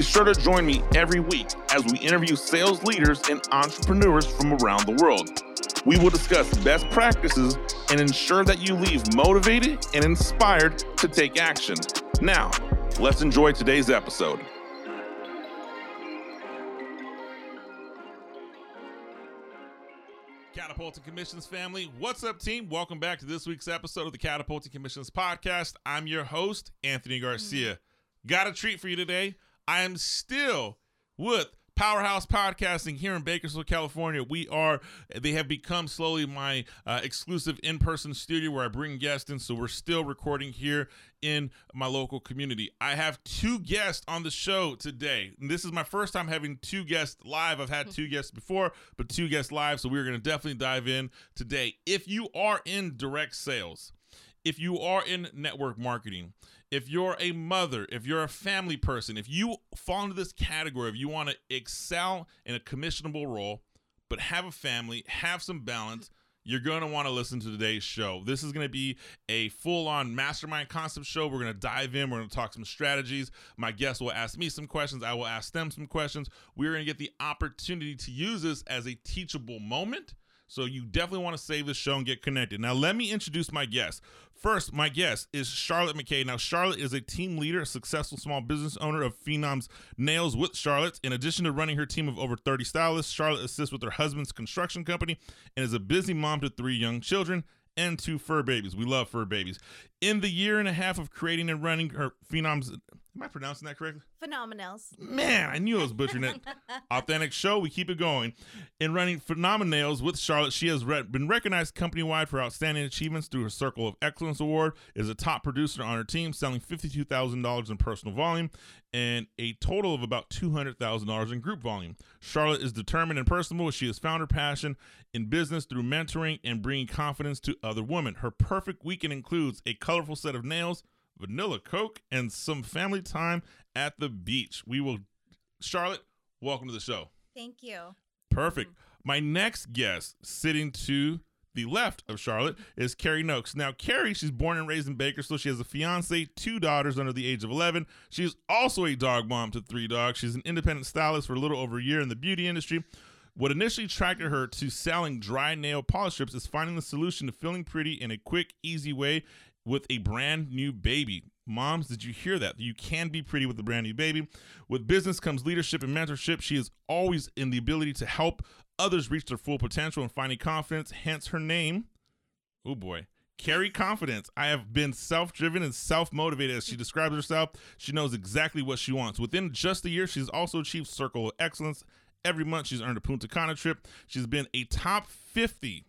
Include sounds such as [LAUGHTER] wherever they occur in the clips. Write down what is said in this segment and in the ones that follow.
Be sure to join me every week as we interview sales leaders and entrepreneurs from around the world. We will discuss best practices and ensure that you leave motivated and inspired to take action. Now, let's enjoy today's episode. Catapulting Commissions family, what's up, team? Welcome back to this week's episode of the Catapulting Commissions podcast. I'm your host, Anthony Garcia. Got a treat for you today. I am still with Powerhouse Podcasting here in Bakersfield, California. We are, they have become slowly my uh, exclusive in person studio where I bring guests in. So we're still recording here in my local community. I have two guests on the show today. And this is my first time having two guests live. I've had two guests before, but two guests live. So we're going to definitely dive in today. If you are in direct sales, if you are in network marketing, if you're a mother, if you're a family person, if you fall into this category, if you want to excel in a commissionable role, but have a family, have some balance, you're going to want to listen to today's show. This is going to be a full on mastermind concept show. We're going to dive in. We're going to talk some strategies. My guests will ask me some questions. I will ask them some questions. We're going to get the opportunity to use this as a teachable moment so you definitely want to save this show and get connected. Now, let me introduce my guest. First, my guest is Charlotte McKay. Now, Charlotte is a team leader, a successful small business owner of Phenom's Nails with Charlotte. In addition to running her team of over 30 stylists, Charlotte assists with her husband's construction company and is a busy mom to three young children and two fur babies. We love fur babies. In the year and a half of creating and running her Phenom's Am I pronouncing that correctly? Phenomenals. Man, I knew I was butchering it. [LAUGHS] Authentic show. We keep it going. In running Phenomenals with Charlotte, she has re- been recognized company wide for outstanding achievements through her Circle of Excellence Award. Is a top producer on her team, selling fifty-two thousand dollars in personal volume and a total of about two hundred thousand dollars in group volume. Charlotte is determined and personable. She has found her passion in business through mentoring and bringing confidence to other women. Her perfect weekend includes a colorful set of nails vanilla Coke, and some family time at the beach. We will, Charlotte, welcome to the show. Thank you. Perfect. Mm-hmm. My next guest sitting to the left of Charlotte is Carrie Noakes. Now, Carrie, she's born and raised in Bakersfield. She has a fiance, two daughters under the age of 11. She's also a dog mom to three dogs. She's an independent stylist for a little over a year in the beauty industry. What initially attracted her to selling dry nail polish strips is finding the solution to feeling pretty in a quick, easy way with a brand new baby. Moms, did you hear that? You can be pretty with a brand new baby. With business comes leadership and mentorship. She is always in the ability to help others reach their full potential and finding confidence, hence her name. Oh boy. Carrie Confidence. I have been self driven and self motivated as she describes herself. She knows exactly what she wants. Within just a year, she's also achieved Circle of Excellence. Every month, she's earned a Punta Cana trip. She's been a top 50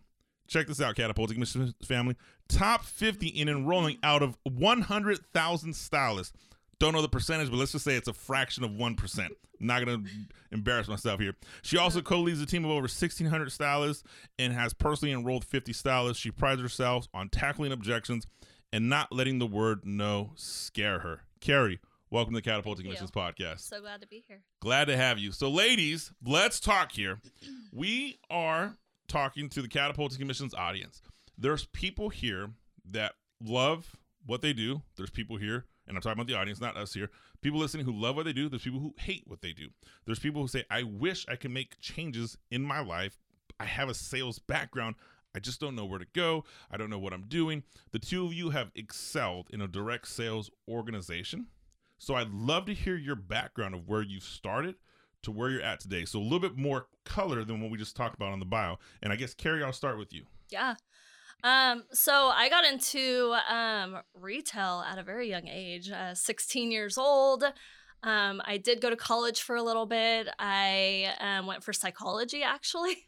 check this out, catapulting Mr. Family. Top 50 in enrolling out of 100,000 stylists. Don't know the percentage, but let's just say it's a fraction of 1%. not going to embarrass myself here. She also co leads a team of over 1,600 stylists and has personally enrolled 50 stylists. She prides herself on tackling objections and not letting the word no scare her. Carrie, welcome to the Catapulting Missions podcast. So glad to be here. Glad to have you. So, ladies, let's talk here. We are talking to the Catapulting Commission's audience. There's people here that love what they do. There's people here, and I'm talking about the audience, not us here. People listening who love what they do. There's people who hate what they do. There's people who say, I wish I could make changes in my life. I have a sales background. I just don't know where to go. I don't know what I'm doing. The two of you have excelled in a direct sales organization. So I'd love to hear your background of where you started to where you're at today. So a little bit more color than what we just talked about on the bio. And I guess Carrie, I'll start with you. Yeah. Um, so I got into um, retail at a very young age, uh, 16 years old. Um, I did go to college for a little bit. I um, went for psychology actually. [LAUGHS]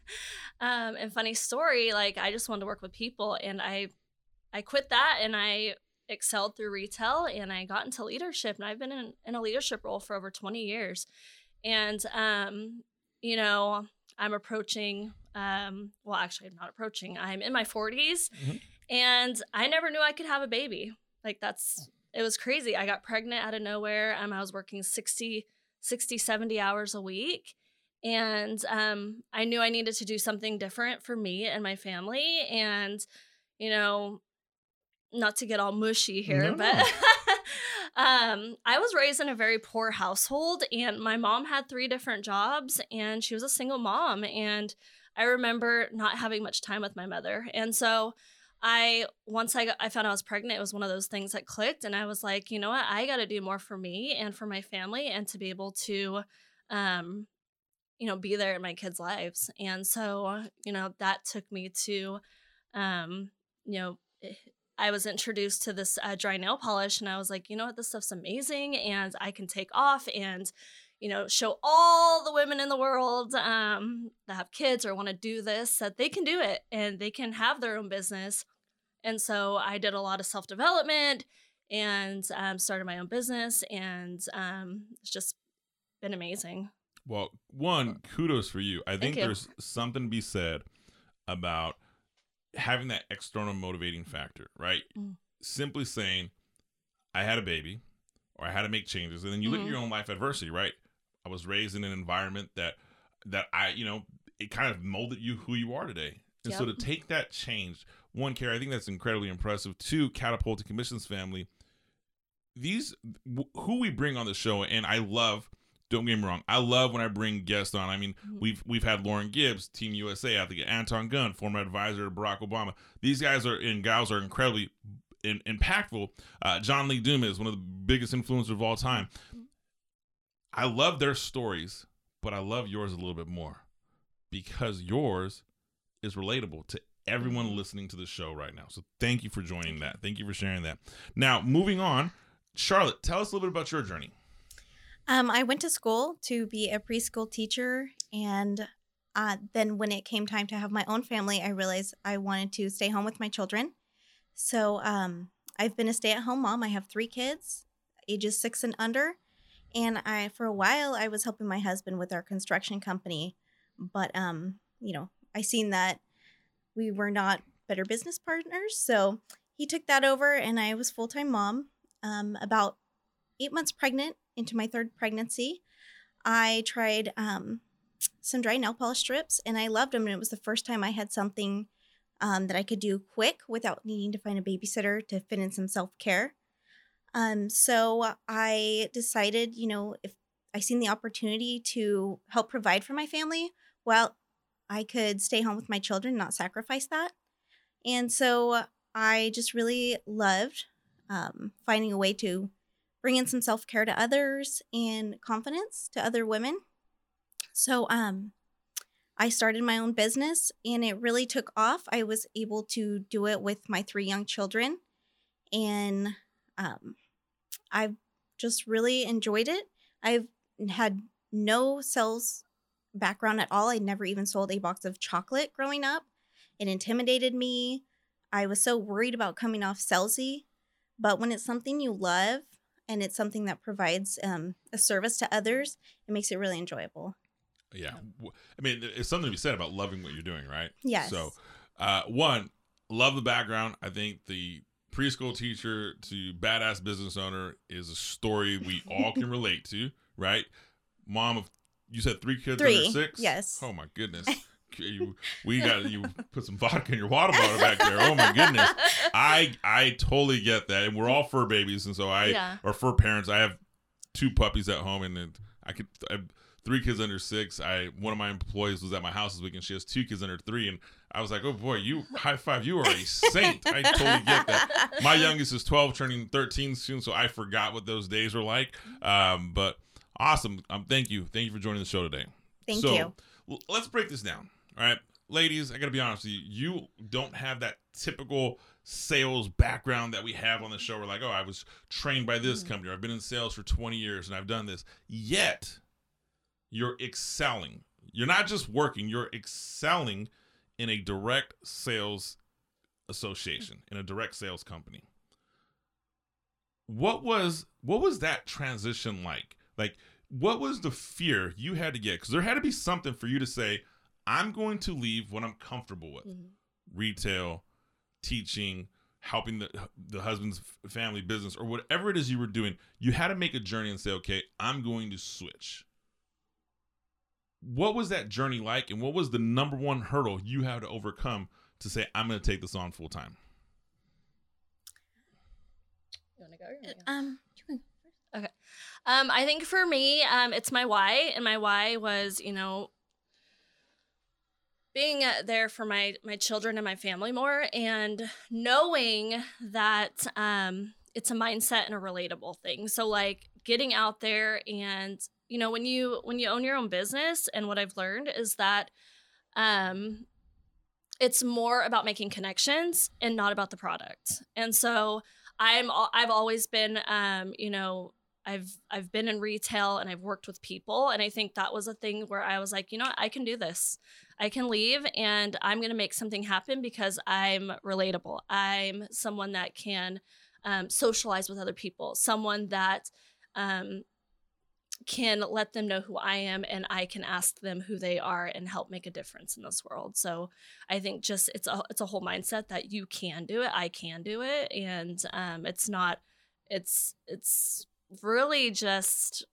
Um, and funny story, like I just wanted to work with people, and I, I quit that and I excelled through retail and I got into leadership. And I've been in, in a leadership role for over 20 years. And, um, you know, I'm approaching, um, well, actually, I'm not approaching, I'm in my 40s, Mhm. and I never knew I could have a baby. Like, that's, it was crazy. I got pregnant out of nowhere. Um, I was working 60, 60, 70 hours a week. And um, I knew I needed to do something different for me and my family. And, you know, not to get all mushy here, No, but. [LAUGHS] [LAUGHS] um, I was raised in a very poor household, and my mom had three different jobs, and she was a single mom. And I remember not having much time with my mother, and so I once I got, I found I was pregnant, it was one of those things that clicked, and I was like, you know what, I got to do more for me and for my family, and to be able to, um, you know, be there in my kids' lives. And so, you know, that took me to, um, you know. I was introduced to this uh, dry nail polish, and I was like, you know what, this stuff's amazing, and I can take off and, you know, show all the women in the world um, that have kids or want to do this that they can do it and they can have their own business. And so I did a lot of self development and um, started my own business, and um, it's just been amazing. Well, one, kudos for you. I think you. there's something to be said about having that external motivating factor, right? Mm. Simply saying, I had a baby or I had to make changes. And then you look at Mhm. your own life adversity, right? I was raised in an environment that that I, you know, it kind of molded you who you are today. And so to take that change, one, Carrie, I think that's incredibly impressive. Two, Catapulted Commissions family, these wh- who we bring on the show, and I love. Don't get me wrong. I love when I bring guests on. I mean, Mhm. we've we've had Lauren Gibbs, Team USA, I think Anton Gunn, former advisor to Barack Obama. These guys are and gals are incredibly in, impactful. Uh, John Lee Dumas, is one of the biggest influencers of all time. I love their stories, but I love yours a little bit more because yours is relatable to everyone listening to the show right now. So thank you for joining that. Thank you for sharing that. Now, moving on, Charlotte, tell us a little bit about your journey. Um, I went to school to be a preschool teacher, and uh, then when it came time to have my own family, I realized I wanted to stay home with my children. So um, I've been a stay-at-home mom. I have three kids, ages six and under, and I for a while I was helping my husband with our construction company, but um, you know, I seen that we were not better business partners, so he took that over, and I was full-time mom. Um, about eight months pregnant into my third pregnancy, I tried um, some dry nail polish strips and I loved them. And it was the first time I had something um, that I could do quick without needing to find a babysitter to fit in some self care. Um, so I decided, you know, if I seen the opportunity to help provide for my family, well, I could stay home with my children, not sacrifice that. And so I just really loved um, finding a way to bring in some self care to others and confidence to other women. So, um, I started my own business and it really took off. I was able to do it with my three young children, and um, I've just really enjoyed it. I've had no sales background at all. I never even sold a box of chocolate growing up. It intimidated me. I was so worried about coming off salesy. But when it's something you love and it's something that provides um, a service to others, it makes it really enjoyable. Yeah. I mean, it's something to be said about loving what you're doing, right? Yes. So, uh, one, love the background. I think the preschool teacher to badass business owner is a story we all can [LAUGHS] relate to, right? Mom of, you said three kids Three, under six? yes. Oh my goodness. You, we got you put some vodka in your water bottle back there. Oh my goodness. I I totally get that, and we're all fur babies, and so I Yeah. or fur parents. I have two puppies at home, and then I could I have three kids under six. I one of my employees was at my house this week, and she has two kids under three, and I was like, oh boy, you high five, you are a saint. I totally get that. My youngest is twelve, turning thirteen soon, so I forgot what those days were like. Um, but awesome. Um, thank you, thank you for joining the show today. Thank So, you. let's break this down. All right. Ladies, I got to be honest with you. You don't have that typical sales background that we have on the show. We're like, oh, I was trained by this Mhm. company, or I've been in sales for 20 years and I've done this. Yet, you're excelling. You're not just working, you're excelling in a direct sales association, in a direct sales company. What was what was that transition like? Like what was the fear you had to get? Because there had to be something for you to say, I'm going to leave what I'm comfortable with Mhm. retail, teaching, helping the, the husband's family business, or whatever it is you were doing. You had to make a journey and say, okay, I'm going to switch. What was that journey like? And what was the number one hurdle you had to overcome to say, I'm going to take this on full time? You wanna go? or you wanna go? Um, you can- Um, I think for me, um, it's my why, and my why was, you know, being uh, there for my my children and my family more, and knowing that um, it's a mindset and a relatable thing. So, like getting out there, and you know, when you when you own your own business, and what I've learned is that, um, it's more about making connections and not about the product. And so, I'm I've always been, um, you know I've I've been in retail and I've worked with people and I think that was a thing where I was like, you know, what? I can do this. I can leave and I'm going to make something happen because I'm relatable. I'm someone that can um, socialize with other people, someone that um, can let them know who I am and I can ask them who they are and help make a difference in this world. So I think just it's a it's a whole mindset that you can do it, I can do it, and um, it's not it's it's really just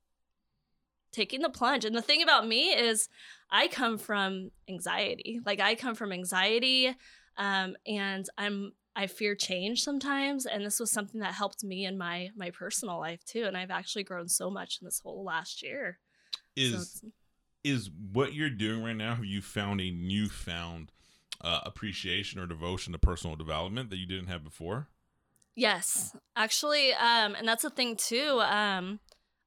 taking the plunge. And the thing about me is I come from anxiety. Like I come from anxiety um and I'm I fear change sometimes and this was something that helped me in my my personal life too and I've actually grown so much in this whole last year. Is it's- is what you're doing right now have you found a newfound uh, appreciation or devotion to personal development that you didn't have before yes. Actually um and that's the thing too. Um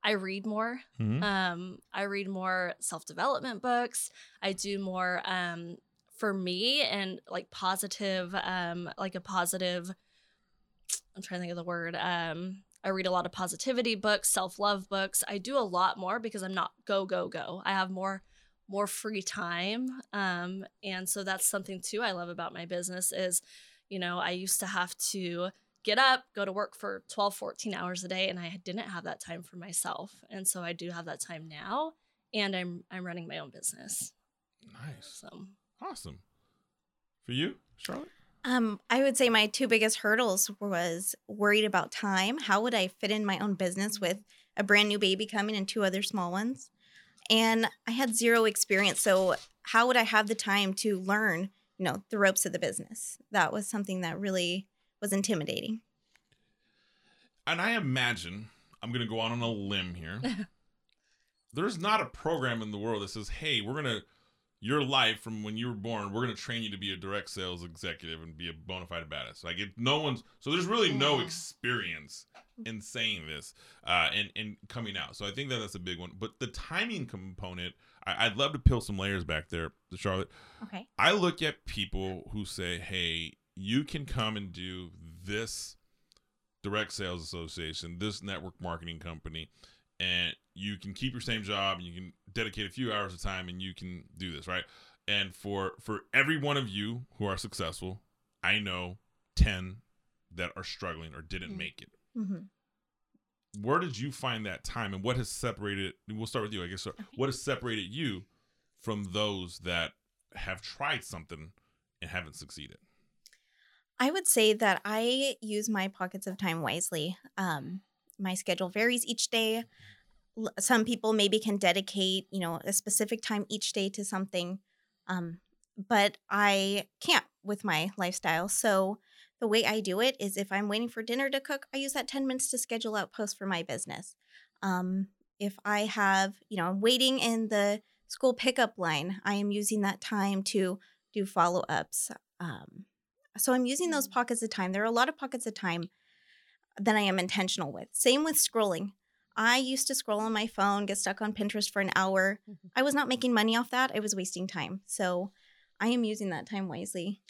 I read more. mm-hmm. Um, I read more self development books. I do more um, for me and like positive, um, like a positive. I'm trying to think of the word. Um, I read a lot of positivity books, self love books. I do a lot more because I'm not go go go. I have more more free time, um, and so that's something too I love about my business is, you know, I used to have to get up, go to work for 12, 14 hours a day, and I didn't have that time for myself. And so I do have that time now, and I'm I'm running my own business. nice So awesome for you charlotte Um, I would say my two biggest hurdles was worried about time. How would I fit in my own business with a brand new baby coming and two other small ones? And I had zero experience. So how would I have the time to learn, you know, the ropes of the business? That was something that really was intimidating. and i imagine i'm going to go out on a limb here. [LAUGHS] There's not a program in the world that says hey we're going to your life from when you were born we're going to train you to be a direct sales executive and be a bona fide badass. Like it, no one's so there's really no experience in saying this uh, and and coming out. So i think that that's a big one. But the timing component I, i'd love to peel some layers back there charlotte. Okay. I look at people who say, "Hey, you can come and do this direct sales association, this network marketing company, and you can keep your same job and you can dedicate a few hours of time and you can do this, right?" And for for every one of you who are successful, I know 10 that are struggling or didn't Mm. make it. hmm Where did you find that time and what has separated we'll start with you, I guess. So what has separated you from those that have tried something and haven't succeeded? I would say that I use my pockets of time wisely. Um, my schedule varies each day. Some people maybe can dedicate, you know, a specific time each day to something, um, but I can't with my lifestyle. So the way I do it is if I'm waiting for dinner to cook, I use that 10 minutes to schedule out posts for my business. Um, if I have, you know, I'm waiting in the school pickup line, I am using that time to do follow ups. Um, so I'm using those Mm. pockets of time. There are a lot of pockets of time that I am intentional with. Same with scrolling. I used to scroll on my phone, get stuck on Pinterest for an hour. Mhm. I was not making money off that. I was wasting time. So I am using that time wisely.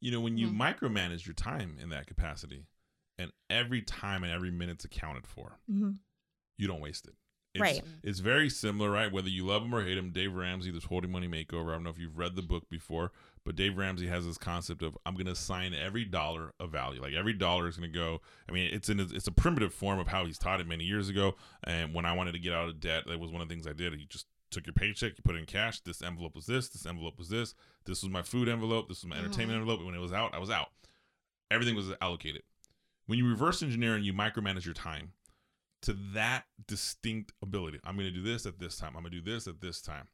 You know, when you Mhm. micromanage your time in that capacity, and every time and every minute's accounted for, Mhm. you don't waste it. It's, Right. It's very similar, right? Whether you love him or hate him, Dave Ramsey, this Total Money Makeover. I don't know if you've read the book before, but Dave Ramsey has this concept of I'm going to assign every dollar a value. Like every dollar is going to go. I mean, it's in a, it's a primitive form of how he's taught it many years ago. And when I wanted to get out of debt, that was one of the things I did. You just took your paycheck, you put it in cash. This envelope was this. This envelope was this. This was my food envelope. This was my mm-hmm. entertainment envelope. And when it was out, I was out. Everything was allocated. When you reverse engineer and you micromanage your time to that distinct ability, I'm going to do this at this time. I'm going to do this at this time.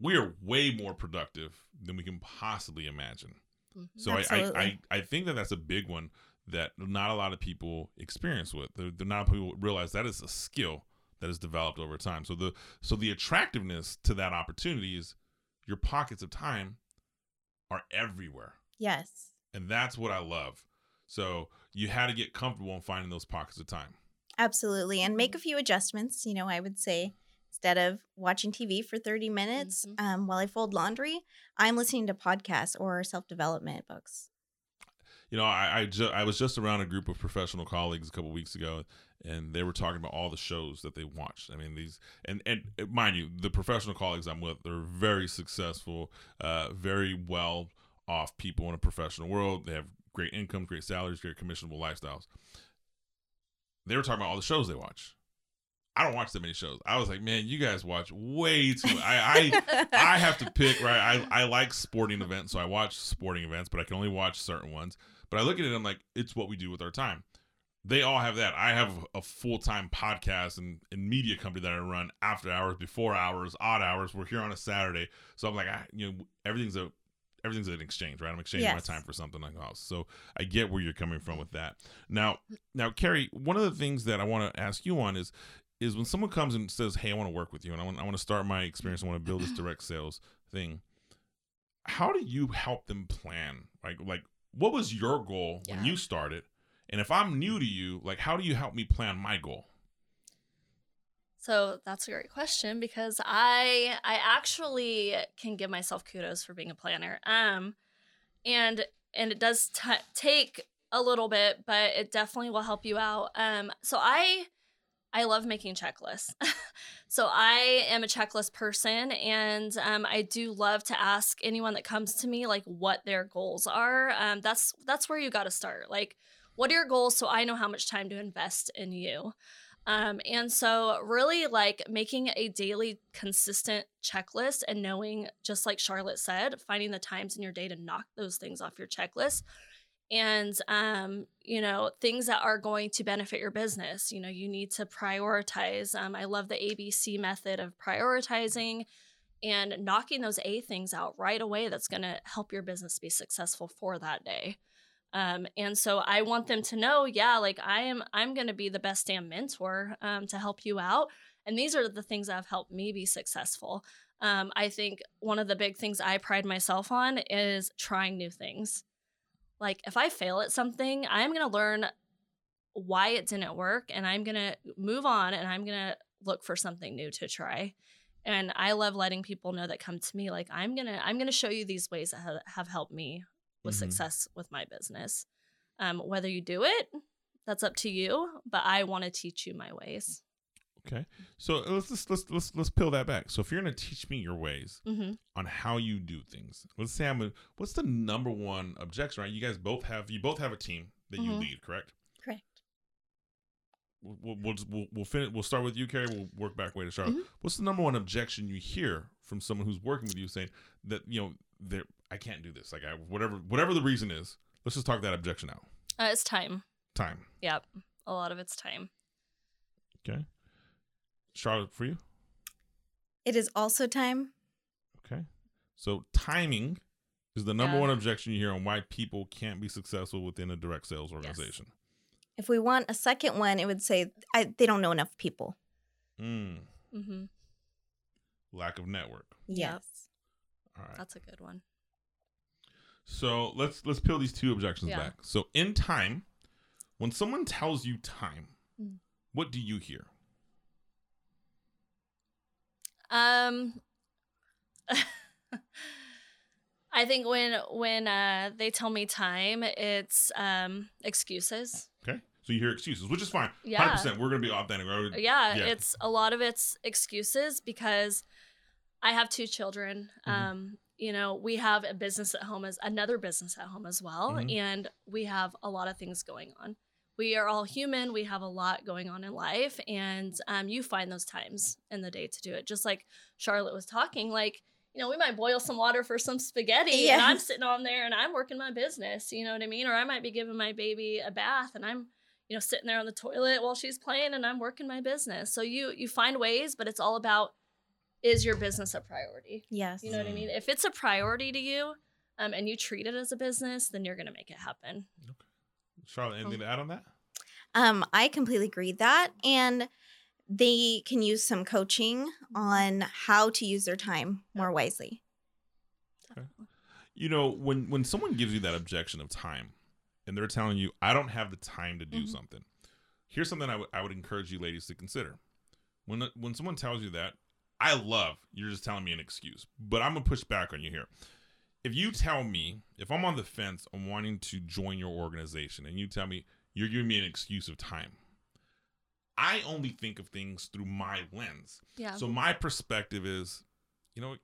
We are way more productive than we can possibly imagine. Mhm. So I, I, I, I think that that's a big one that not a lot of people experience with. They're, they're not people realize that is a skill that is developed over time. So the so the attractiveness to that opportunity is your pockets of time are everywhere, Yes. and that's what I love. So you had to get comfortable in finding those pockets of time. Absolutely. And make a few adjustments. You know, I would say instead of watching TV for 30 minutes Mhm. um, while I fold laundry, I'm listening to podcasts or self development books. you know, I I, ju- I was just around a group of professional colleagues a couple weeks ago, and they were talking about all the shows that they watched. I mean, these and and uh, mind you, the professional colleagues I'm with, they're very successful, uh, very well off people in a professional world. They have great incomes, great salaries, great commissionable lifestyles. They were talking about all the shows they watch. I don't watch that many shows. I was like, man, you guys watch way too. I, I [LAUGHS] I have to pick right. I, I like sporting events, so I watch sporting events, but I can only watch certain ones. But I look at it, I'm like, it's what we do with our time. They all have that. I have a full time podcast and, and media company that I run after hours, before hours, odd hours. We're here on a Saturday, so I'm like, I, you know, everything's a everything's an exchange, right? I'm exchanging my time for something like that. So I get where you're coming from with that. Now, now, Carrie, one of the things that I want to ask you on is is when someone comes and says, "Hey, I want to work with you, and I want I want to start my experience. I want to build this direct sales thing." How do you help them plan? Like, like what was your goal when you started? And if I'm new to you, like, how do you help me plan my goal? So that's a great question because I I actually can give myself kudos for being a planner. Um, and and it does t- take a little bit, but it definitely will help you out. Um, so I I love making checklists. [LAUGHS] so I am a checklist person, and um, I do love to ask anyone that comes to me like what their goals are. Um, that's that's where you got to start. Like, what are your goals? So I know how much time to invest in you. Um, and so, really, like making a daily consistent checklist and knowing, just like Charlotte said, finding the times in your day to knock those things off your checklist. And, um, you know, things that are going to benefit your business. You know, you need to prioritize. Um, I love the ABC method of prioritizing and knocking those A things out right away that's going to help your business be successful for that day. Um, and so I want them to know, yeah, like I am, I'm going to be the best damn mentor um, to help you out. And these are the things that have helped me be successful. Um, I think one of the big things I pride myself on is trying new things. Like if I fail at something, I'm going to learn why it didn't work and I'm going to move on and I'm going to look for something new to try. And I love letting people know that come to me like I'm going to I'm going to show you these ways that have, have helped me with Mhm. success with my business. Um, whether you do it, that's up to you, but I want to teach you my ways. Okay, so let's let's let's let's, let's peel that back. So if you're gonna teach me your ways hmm on how you do things, let's say I'm a, what's the number one objection? Right, you guys both have you both have a team that you Mhm. lead, correct? Correct. We'll we'll we'll, we'll, we'll finish. We'll start with you, Carrie. We'll work back way to Charlotte. Mhm. What's the number one objection you hear from someone who's working with you, saying that you know they I can't do this. Like I whatever whatever the reason is. Let's just talk that objection out. Uh, it's time. Time. Yep. A lot of it's time. Okay. Charlotte, for you. It is also time. Okay. So timing is the number Yeah. one objection you hear on why people can't be successful within a direct sales organization. If we want a second one, it would say I, they don't know enough people. Mm. hmm Lack of network. Yes. All right. That's a good one. So let's let's peel these two objections Yeah. back. So in time, when someone tells you time, Mm. what do you hear? Um, [LAUGHS] I think when when uh, they tell me time, it's um, excuses. Okay. So you hear excuses, which is fine. Yeah. 100%. We're going to be authentic. Yeah, Yeah. it's a lot of it's excuses because I have two children. Mhm. Um, you know, we have a business at home as another business at home as well, Mhm. and we have a lot of things going on. We are all human. We have a lot going on in life, and um, you find those times in the day to do it. Just like Charlotte was talking, like you know, we might boil some water for some spaghetti, and I'm sitting on there and I'm working my business. You know what I mean? Or I might be giving my baby a bath, and I'm you know sitting there on the toilet while she's playing and i'm working my business so you you find ways but it's all about is your business a priority Yes. you know what i mean if it's a priority to you um, and you treat it as a business then you're gonna make it happen Charlotte, anything to add on that? Um, I completely agree that. And they can use some coaching on how to use their time more wisely. Okay. You know, when when someone gives you that objection of time, and they're telling you, "I don't have the time to do Mhm. something," here's something I would I would encourage you ladies to consider. When when someone tells you that, I love you're just telling me an excuse, but I'm gonna push back on you here. If you tell me, if I'm on the fence on wanting to join your organization, and you tell me you're giving me an excuse of time, I only think of things through my lens. yeah So my perspective is, you know,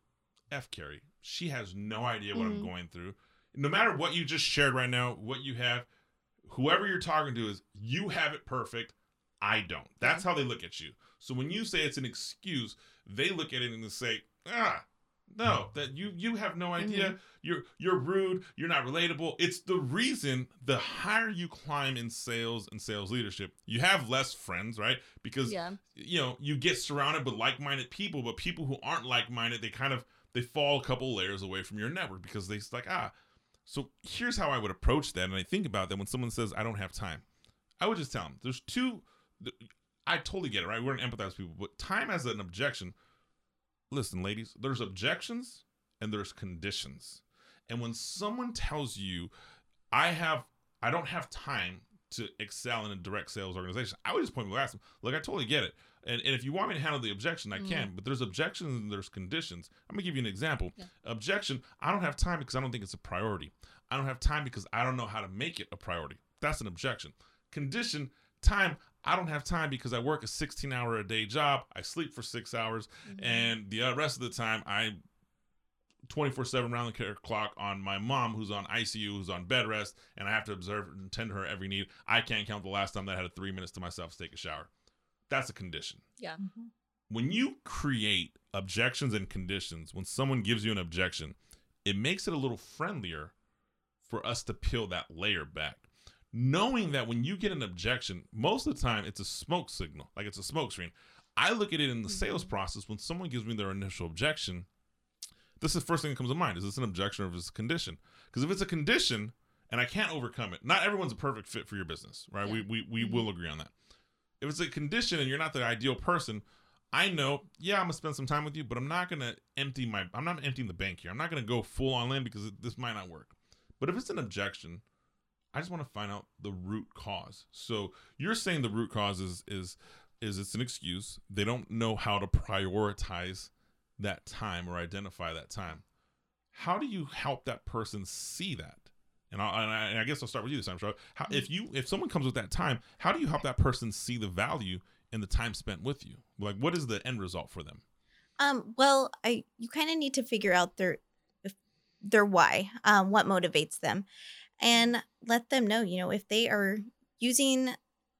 F Carrie. She has no idea what I'm Mhm. going through. No matter what you just shared right now, what you have, whoever you're talking to is you have it perfect. I don't. That's how they look at you. So when you say it's an excuse, they look at it and they say, ah, no, that you you have no idea. You're you're rude. You're not relatable. It's the reason the higher you climb in sales and sales leadership, you have less friends, right? Because yeah you know you get surrounded with like-minded people but people who aren't like-minded they kind of they fall a couple layers away from your network because they like ah so here's how i would approach that and i think about that when someone says i don't have time i would just tell them there's two i totally get it right we're gonna empathize with people but time as an objection listen ladies there's objections and there's conditions. And when someone tells you i have i don't have time to excel in a direct sales organization i would just point me ask them look i totally get it. And, and if you want me to handle the objection i can mm. but there's objections and there's conditions. I'm gonna give you an example. Yeah. objection i don't have time because i don't think it's a priority. I don't have time because i don't know how to make it a priority. That's an objection. Condition time i don't have time because i work a 16 hour a day job. I sleep for six hours. Mhm. and the uh, rest of the time i 24 7 round the clock on my mom who's on icu who's on bed rest and i have to observe and tend to her every need. I can't count the last time that i had three minutes to myself to take a shower. That's a condition. Yeah. When you create objections and conditions when someone gives you an objection it makes it a little friendlier for us to peel that layer back knowing that when you get an objection most of the time it's a smoke signal like it's a smoke screen i look at it in the sales Mhm. process when someone gives me their initial objection this is the first thing that comes to mind is this an objection or is this a condition because if it's a condition and i can't overcome it not everyone's a perfect fit for your business right we, Yeah. we, we Mhm. will agree on that if it's a condition and you're not the ideal person I know, yeah, I'm gonna spend some time with you, but I'm not gonna empty my. I'm not emptying the bank here. I'm not gonna go full on in because it- this might not work. But if it's an objection, I just want to find out the root cause. So you're saying the root cause is is is it's an excuse. They don't know how to prioritize that time or identify that time. How do you help that person see that? And, I, and I guess I'll start with you this time, Charlotte. How, if you if someone comes with that time, how do you help that person see the value in the time spent with you? Like, what is the end result for them? Um, well, I you kind of need to figure out their their why, um, what motivates them, and let them know. You know, if they are using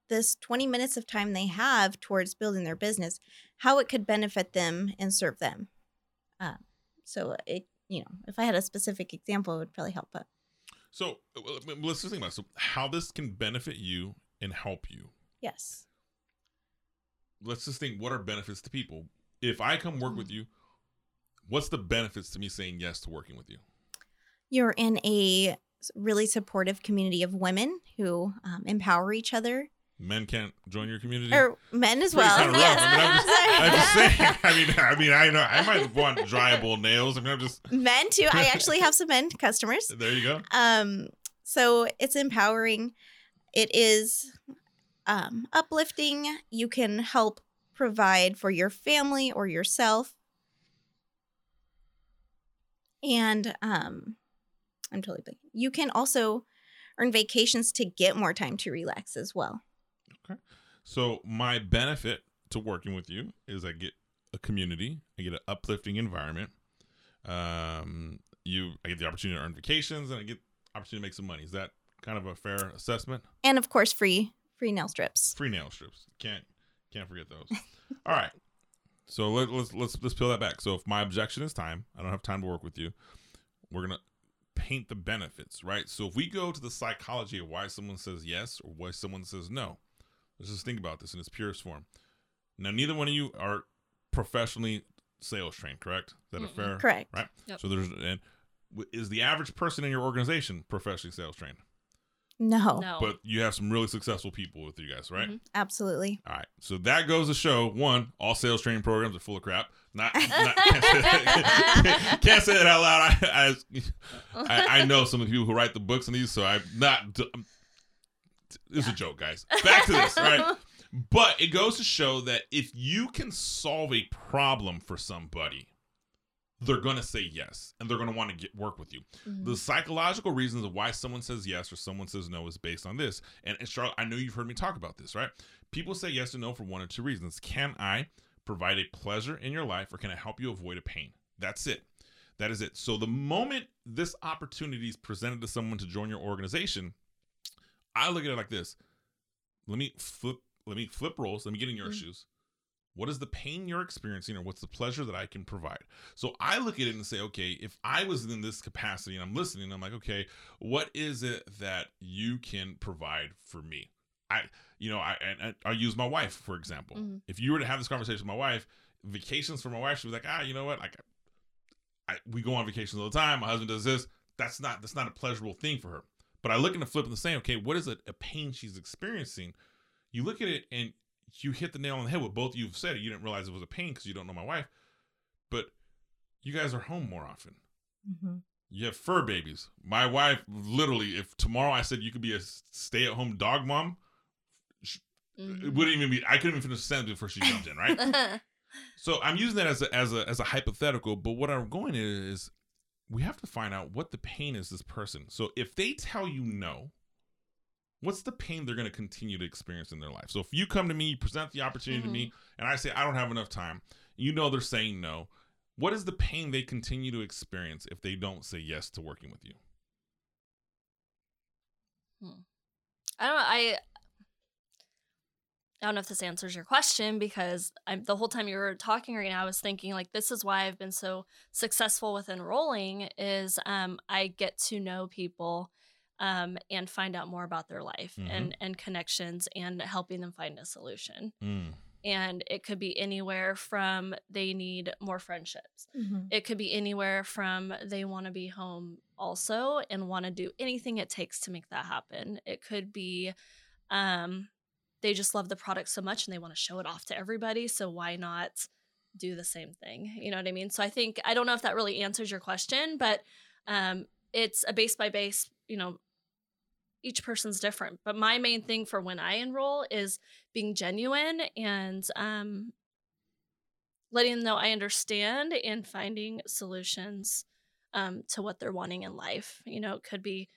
this 20 minutes of time they have towards building their business, how it could benefit them and serve them. Uh, so it, you know, if I had a specific example, it would probably help. But So let's just think about it. So how this can benefit you and help you. yes, Let's just think what are benefits to people. If I come work with you, what's the benefits to me saying yes to working with you? you're in a really supportive community of women who um, empower each other, Men can't join your community. or men as well. kinda. Yes. I mean, I'm just, [LAUGHS] I'm just saying. I mean, I mean, I know I might want dryable nails. I mean, I'm just [LAUGHS] men too. I actually have some men customers. there. You go. Um, so it's empowering. It is um, uplifting. You can help provide for your family or yourself. And um, I'm totally blanking. You can also earn vacations to get more time to relax as well. Okay. So my benefit to working with you is I get a community, I get an uplifting environment. Um, you, I get the opportunity to earn vacations, and I get opportunity to make some money. Is that kind of a fair assessment? And of course, free free nail strips. Free nail strips. Can't can't forget those. [LAUGHS] All right. So let, let's let's let's peel that back. So if my objection is time, I don't have time to work with you. We're gonna paint the benefits, right? So if we go to the psychology of why someone says yes or why someone says no, let's just think about this in its purest form. Now, neither one of you are professionally sales trained, correct? Is that a Mm-mm. fair? Correct. Right. Yep. So there's and is the average person in your organization professionally sales trained? No, No. But you have some really successful people with you guys, right? Mhm. absolutely. All right. So that goes to show one, all sales training programs are full of crap. Not, not [LAUGHS] can't, say that, can't say that out loud. I, I, I, know some of the people who write the books on these, so I'm not. It's a joke, guys. Back to this, right? [LAUGHS] But it goes to show that if you can solve a problem for somebody, they're gonna say yes, and they're gonna want to get work with you. Mhm. The psychological reasons of why someone says yes or someone says no is based on this. And, and Charlotte, I know you've heard me talk about this, right? People say yes or no for one or two reasons. Can I provide a pleasure in your life or can I help you avoid a pain? That's it. That is it. So the moment this opportunity is presented to someone to join your organization, I look at it like this. Let me flip let me flip roles. Let me get in your Mhm. shoes. What is the pain you're experiencing or what's the pleasure that I can provide? So I look at it and say, okay, if I was in this capacity and I'm listening, I'm like, okay, what is it that you can provide for me? I, you know, I and I, I use my wife for example. Mhm. If you were to have this conversation with my wife, vacations for my wife, she was like, ah, you know what, like, I, we go on vacations all the time. My husband does this. That's not that's not a pleasurable thing for her. But I look in the flip and the same. Okay, what is it? A pain she's experiencing. You look at it and you hit the nail on the head. What both of you have said. You didn't realize it was a pain because you don't know my wife, but you guys are home more often. Mm-hmm. You have fur babies. My wife, literally, if tomorrow I said you could be a stay at home dog mom, it Mhm. wouldn't even be. I couldn't even finish the sentence before she jumped in, right? [LAUGHS] so I'm using that as a, as a as a hypothetical. But what I'm going is, we have to find out what the pain is this person. So if they tell you no, what's the pain they're going to continue to experience in their life? So if you come to me, you present the opportunity to me, and I say I don't have enough time, you know they're saying no. What is the pain they continue to experience if they don't say yes to working with you? I don't know. I I don't know if this answers your question because I'm the whole time you were talking right now, I was thinking like this is why I've been so successful with enrolling is um I get to know people um and find out more about their life Mhm. and and connections and helping them find a solution. Mm. And it could be anywhere from they need more friendships. Mm-hmm. It could be anywhere from they want to be home also and want to do anything it takes to make that happen. It could be um they just love the product so much and they want to show it off to everybody, so why not do the same thing? You know what I mean? So I think I don't know if that really answers your question, but um it's a base by base, you know, each person's different. But my main thing for when I enroll is being genuine and um letting them know I understand and finding solutions um, to what they're wanting in life. You know, it could be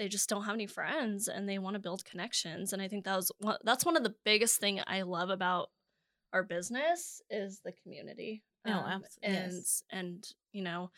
they just don't have any friends and they want to build connections. And I think that was one, that's one of the biggest thing I love about our business is the community. Oh, Um, abs- and yes. and you know.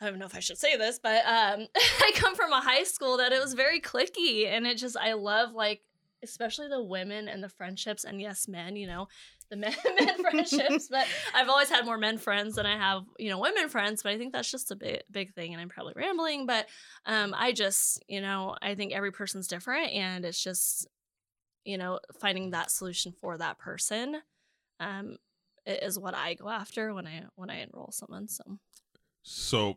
I don't know if I should say this, but um, [LAUGHS] I come from a high school that it was very clicky, and it just I love like especially the women and the friendships, and yes, men, you know, the men, [LAUGHS] men friendships. But I've always had more men friends than I have, you know, women friends. But I think that's just a big, big thing. And I'm probably rambling, but um, I just, you know, I think every person's different, and it's just, you know, finding that solution for that person, um, is what I go after when I when I enroll someone. So So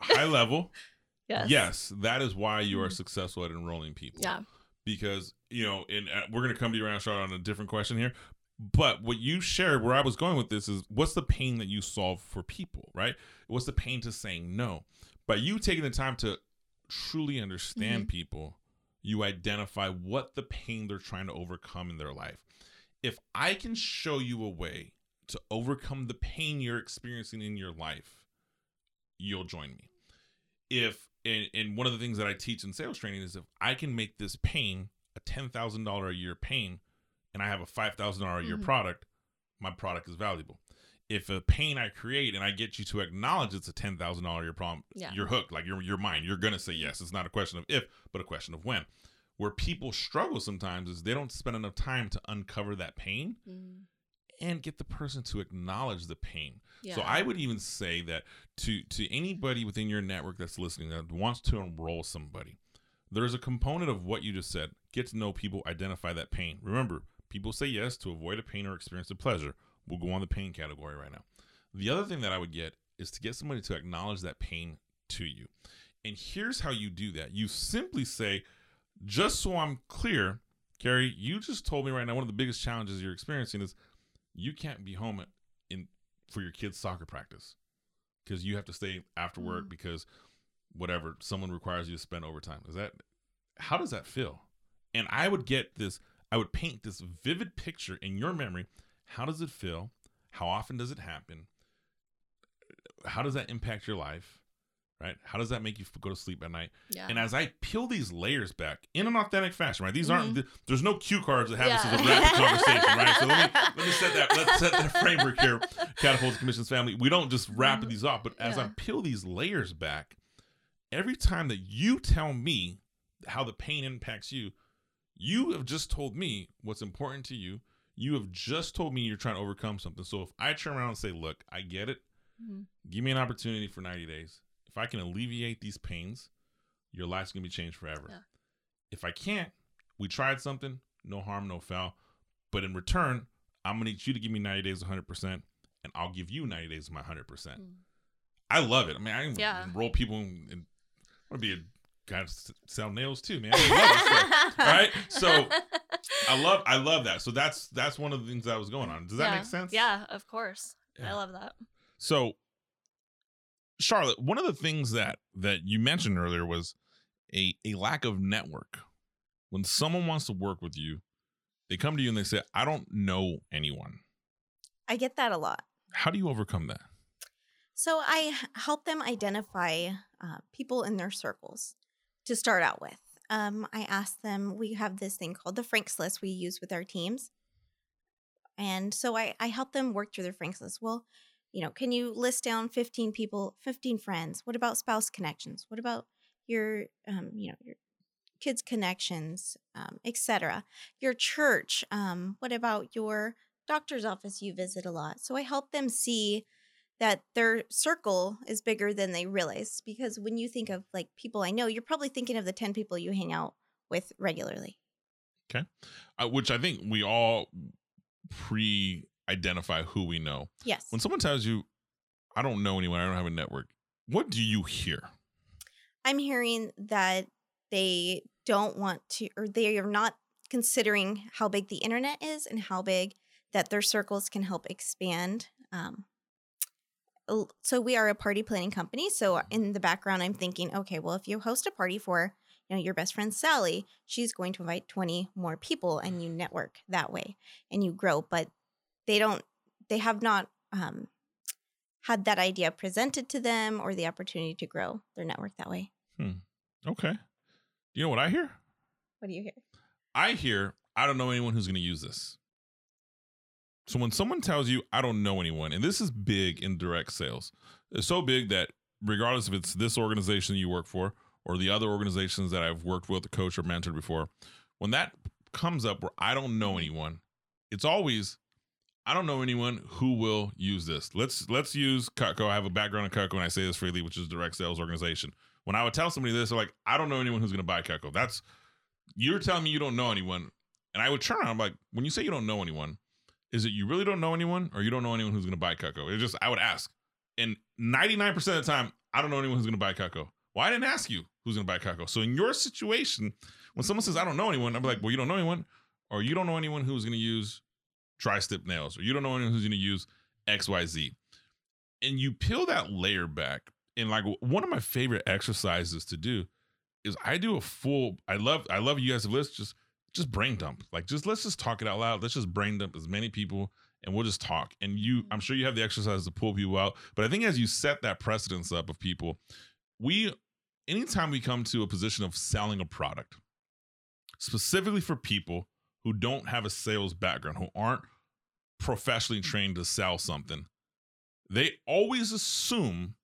high level, [LAUGHS] yes, yes, that is why you are Mhm. successful at enrolling people. yeah, because you know, and uh, we're gonna come to your answer on a different question here. But what you shared, where I was going with this, is what's the pain that you solve for people, right? What's the pain to saying no? But you taking the time to truly understand Mm-hmm. people, you identify what the pain they're trying to overcome in their life. If I can show you a way to overcome the pain you're experiencing in your life, you'll join me. If and, and one of the things that I teach in sales training is if I can make this pain a ten thousand dollar a year pain, and I have a five thousand dollar a year Mhm. product, my product is valuable. If a pain I create and I get you to acknowledge it's a ten thousand dollar a year problem, Yeah. you're hooked. Like you're you're mine. You're gonna say yes. It's not a question of if, but a question of when. Where people struggle sometimes is they don't spend enough time to uncover that pain Mm, and get the person to acknowledge the pain. yeah. So I would even say that to to anybody within your network that's listening that wants to enroll somebody, there's a component of what you just said. Get to know people, identify that pain. Remember, people say yes to avoid a pain or experience a pleasure. We'll go on the pain category right now. The other thing that I would get is to get somebody to acknowledge that pain to you. And here's how you do that. You simply say, just so I'm clear, Carrie, you just told me right now one of the biggest challenges you're experiencing is you can't be home in for your kids' soccer practice because you have to stay after work Mhm. because whatever someone requires you to spend overtime. Is that how does that feel? And I would get this, I would paint this vivid picture in your memory. How does it feel? How often does it happen? How does that impact your life? Right? How does that make you go to sleep at night? yeah. And as I peel these layers back in an authentic fashion, right? These aren't. Mhm. th- there's no cue cards that have this as a rapid [LAUGHS] conversation, right? So let me let me set that let's set that [LAUGHS] framework here. Catapult Commissions family. We don't just wrap Mhm. these off, but as I peel these layers back, every time that you tell me how the pain impacts you, you have just told me what's important to you. You have just told me you're trying to overcome something. So if I turn around and say, "Look, I get it. Mhm. Give me an opportunity for 90 days. If I can alleviate these pains, your life's gonna be changed forever. Yeah. If I can't, we tried something, no harm, no foul. But in return, I'm gonna need you to give me 90 days 100%, and I'll give you 90 days of my 100%. Mm. I love it. I mean, I Yeah. enroll people in, in I want to be a guy to sell nails too, man. I love this stuff. [LAUGHS] right? So I [LAUGHS] love I love that. So that's that's one of the things that was going on. Does that yeah. make sense? Yeah, of course. Yeah. I love that. So, Charlotte, one of the things that that you mentioned earlier was a a lack of network. When someone wants to work with you, they come to you and they say, "I don't know anyone." I get that a lot. How do you overcome that? So I help them identify uh, people in their circles to start out with. Um, I ask them, we have this thing called the Franks list we use with our teams. And so I, I help them work through their Franks list. Well, you know, can you list down 15 people, 15 friends? What about spouse connections? What about your, um, you know, your kids connections, um, etc. Your church. Um, what about your doctor's office you visit a lot? So I help them see that their circle is bigger than they realize because when you think of like people I know, you're probably thinking of the 10 people you hang out with regularly. Uh, which I think we all pre-identify who we know. Yes. When someone tells you, "I don't know anyone. I don't have a network," what do you hear? I'm hearing that they don't want to, or they are not considering how big the internet is and how big that their circles can help expand. Um, so we are a party planning company. So mm-hmm. in the background, I'm thinking, okay, well, if you host a party for you know your best friend Sally, she's going to invite 20 more people, and you mm-hmm. network that way and you grow. But they don't, they have not um, had that idea presented to them or the opportunity to grow their network that way. Hmm. Okay. You know what I hear? What do you hear? I hear, I don't know anyone who's going to use this. So when someone tells you, I don't know anyone, and this is big in direct sales, it's so big that regardless if it's this organization you work for or the other organizations that I've worked with, coach or mentored before, when that comes up where I don't know anyone, it's always, I don't know anyone who will use this. Let's let's use Cutco. I have a background in Cutco, and I say this freely, which is direct sales organization. When I would tell somebody this, they're like, I don't know anyone who's going to buy Cutco. That's you're telling me you don't know anyone. And I would turn around, I'm like, when you say you don't know anyone, is it you really don't know anyone or you don't know anyone who's going to buy Cutco? It just, I would ask. And 99% of the time, I don't know anyone who's going to buy Cutco. Well, I didn't ask you who's going to buy Cutco. So in your situation, when someone says, I don't know anyone, I'm like, well, you don't know anyone or you don't know anyone who's going to use tri-stip nails or you don't know anyone who's going to use XYZ. And you peel that layer back. And like one of my favorite exercises to do is I do a full. I love. I love you guys. Let's just just brain dump. Like just let's just talk it out loud. Let's just brain dump as many people, and we'll just talk. And you, mm-hmm. I'm sure you have the exercise to pull people out. But I think as you set that precedence up of people, we, anytime we come to a position of selling a product, specifically for people who don't have a sales background, who aren't professionally mm-hmm. trained to sell something, they always assume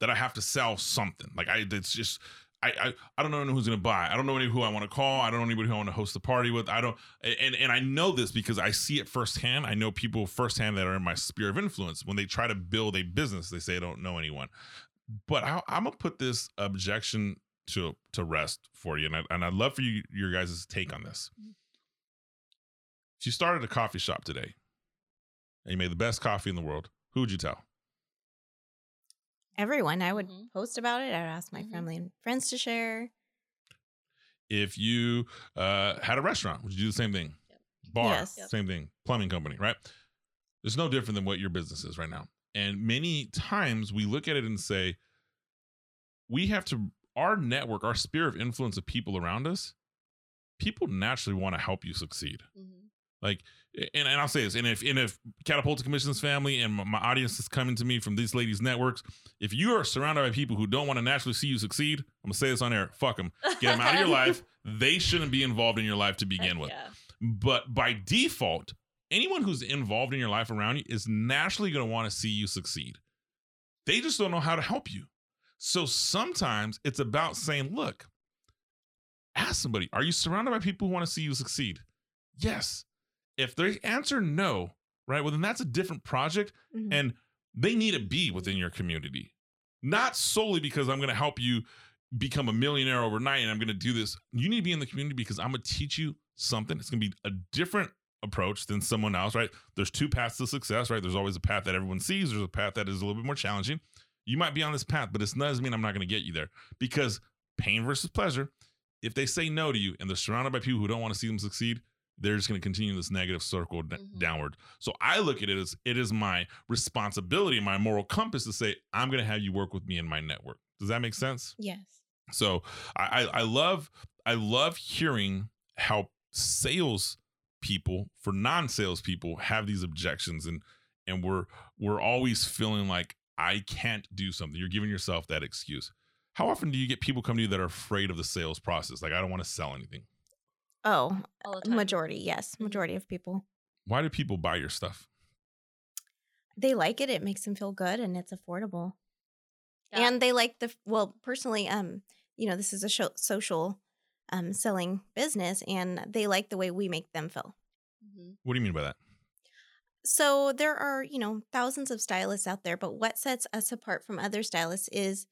that I have to sell something. Like I, it's just I, I, I don't know who's going to buy. I don't know who I want to call. I don't know anybody who I want to host the party with. I don't, and and I know this because I see it firsthand. I know people firsthand that are in my sphere of influence. When they try to build a business, they say I don't know anyone. But I, am gonna put this objection to to rest for you, and I, and I'd love for you your guys' take on this. Mm-hmm. If you started a coffee shop today, and you made the best coffee in the world, who would you tell? Everyone. I would Mhm. post about it. I'd ask my Mhm. family and friends to share. if you uh, had a restaurant, would you do the same thing? Bar, Yes. Yep. same thing. Plumbing company, right? It's no different than what your business is right now. And many times we look at it and say, we have to, our network, our sphere of influence of people around us, people naturally want to help you succeed. Mhm. Like, and, and I'll say this, and if and if Catapult Commissions family and my, my audience is coming to me from these ladies' networks, if you are surrounded by people who don't want to naturally see you succeed, I'm gonna say this on air, fuck them, get them out of your [LAUGHS] life. They shouldn't be involved in your life to begin with. Yeah. But by default, anyone who's involved in your life around you is naturally gonna want to see you succeed. They just don't know how to help you. So sometimes it's about saying, look, ask somebody, are you surrounded by people who want to see you succeed? Yes. If they answer no, right, well, then that's a different project Mhm. and they need to be within your community. Not solely because I'm going to help you become a millionaire overnight and I'm going to do this. You need to be in the community because I'm going to teach you something. It's going to be a different approach than someone else, right? There's two paths to success, right? There's always a path that everyone sees, there's a path that is a little bit more challenging. You might be on this path, but it doesn't mean I'm not going to get you there because pain versus pleasure. If they say no to you and they're surrounded by people who don't want to see them succeed, they're just going to continue this negative circle d- Mhm. downward. So I look at it as it is my responsibility, my moral compass to say, I'm going to have you work with me in my network. Does that make sense? yes. So I, I I love I love hearing how sales people for non-sales people have these objections and and we're we're always feeling like I can't do something. You're giving yourself that excuse. How often do you get people come to you that are afraid of the sales process? Like I don't want to sell anything. Oh, All the time. majority. Yes, Mhm. majority of people. Why do people buy your stuff? They like it. It makes them feel good, and it's affordable. Yeah. And they like the well. Personally, um, you know, this is a show, social, um, selling business, and they like the way we make them feel. Mhm. What do you mean by that? So there are, you know, thousands of stylists out there, but what sets us apart from other stylists is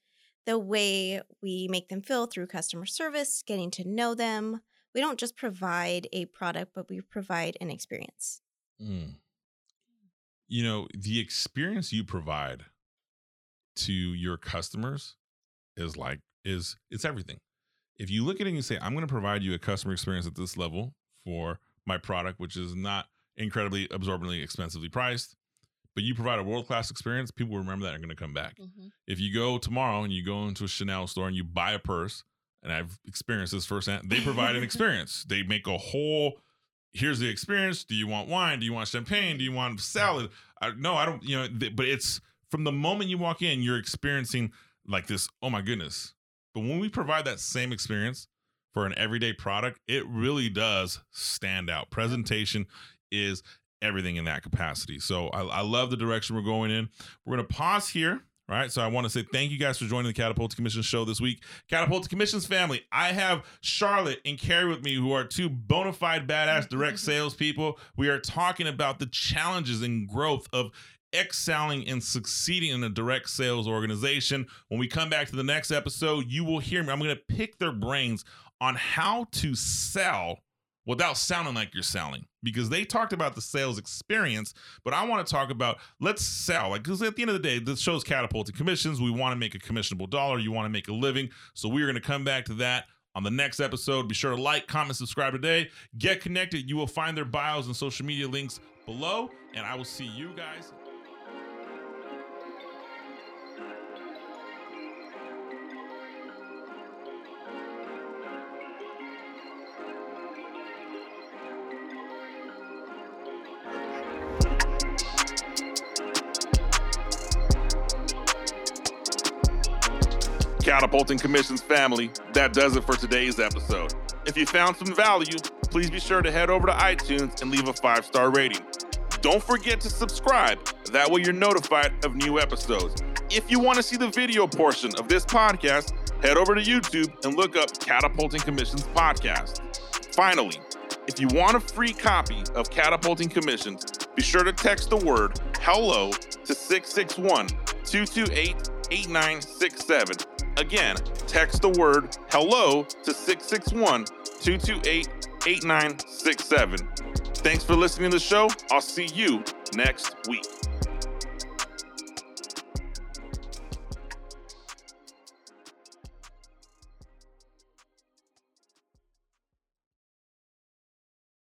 the way we make them feel through customer service, getting to know them. We don't just provide a product, but we provide an experience. Mm. You know, the experience you provide to your customers is like is it's everything. If you look at it and you say, I'm going to provide you a customer experience at this level for my product, which is not incredibly absorbently expensively priced, but you provide a world class experience, people remember that and are going to come back. Mhm. If you go tomorrow and you go into a Chanel store and you buy a purse, and I've experienced this firsthand, they provide an [LAUGHS] experience. They make a whole here's the experience. Do you want wine? Do you want champagne? Do you want salad? I, no, I don't, you know, th- but it's from the moment you walk in, you're experiencing like this, oh my goodness. But when we provide that same experience for an everyday product, it really does stand out. Presentation is everything in that capacity. So I, I love the direction we're going in. We're going to pause here. Right. So I want to say thank you guys for joining the Catapult Commissions show this week. Catapult Commissions family, I have Charlotte and Carrie with me, who are two bona fide badass direct [LAUGHS] salespeople. We are talking about the challenges and growth of excelling and succeeding in a direct sales organization. When we come back to the next episode, you will hear me. I'm going to pick their brains on how to sell without sounding like you're selling because they talked about the sales experience but i want to talk about let's sell like because at the end of the day this show's catapulting commissions we want to make a commissionable dollar you want to make a living so we're going to come back to that on the next episode. Be sure to like comment subscribe today. Get connected you will find their bios and social media links below and i will see you guys Catapulting Commissions family, that does it for today's episode. If you found some value, please be sure to head over to iTunes and leave a five star rating. Don't forget to subscribe, that way you're notified of new episodes. If you want to see the video portion of this podcast, head over to YouTube and look up Catapulting Commissions Podcast. Finally, if you want a free copy of Catapulting Commissions, be sure to text the word HELLO to 661 228 8967. Again, text the word HELLO to 661 228 8967. Thanks for listening to the show. I'll see you next week.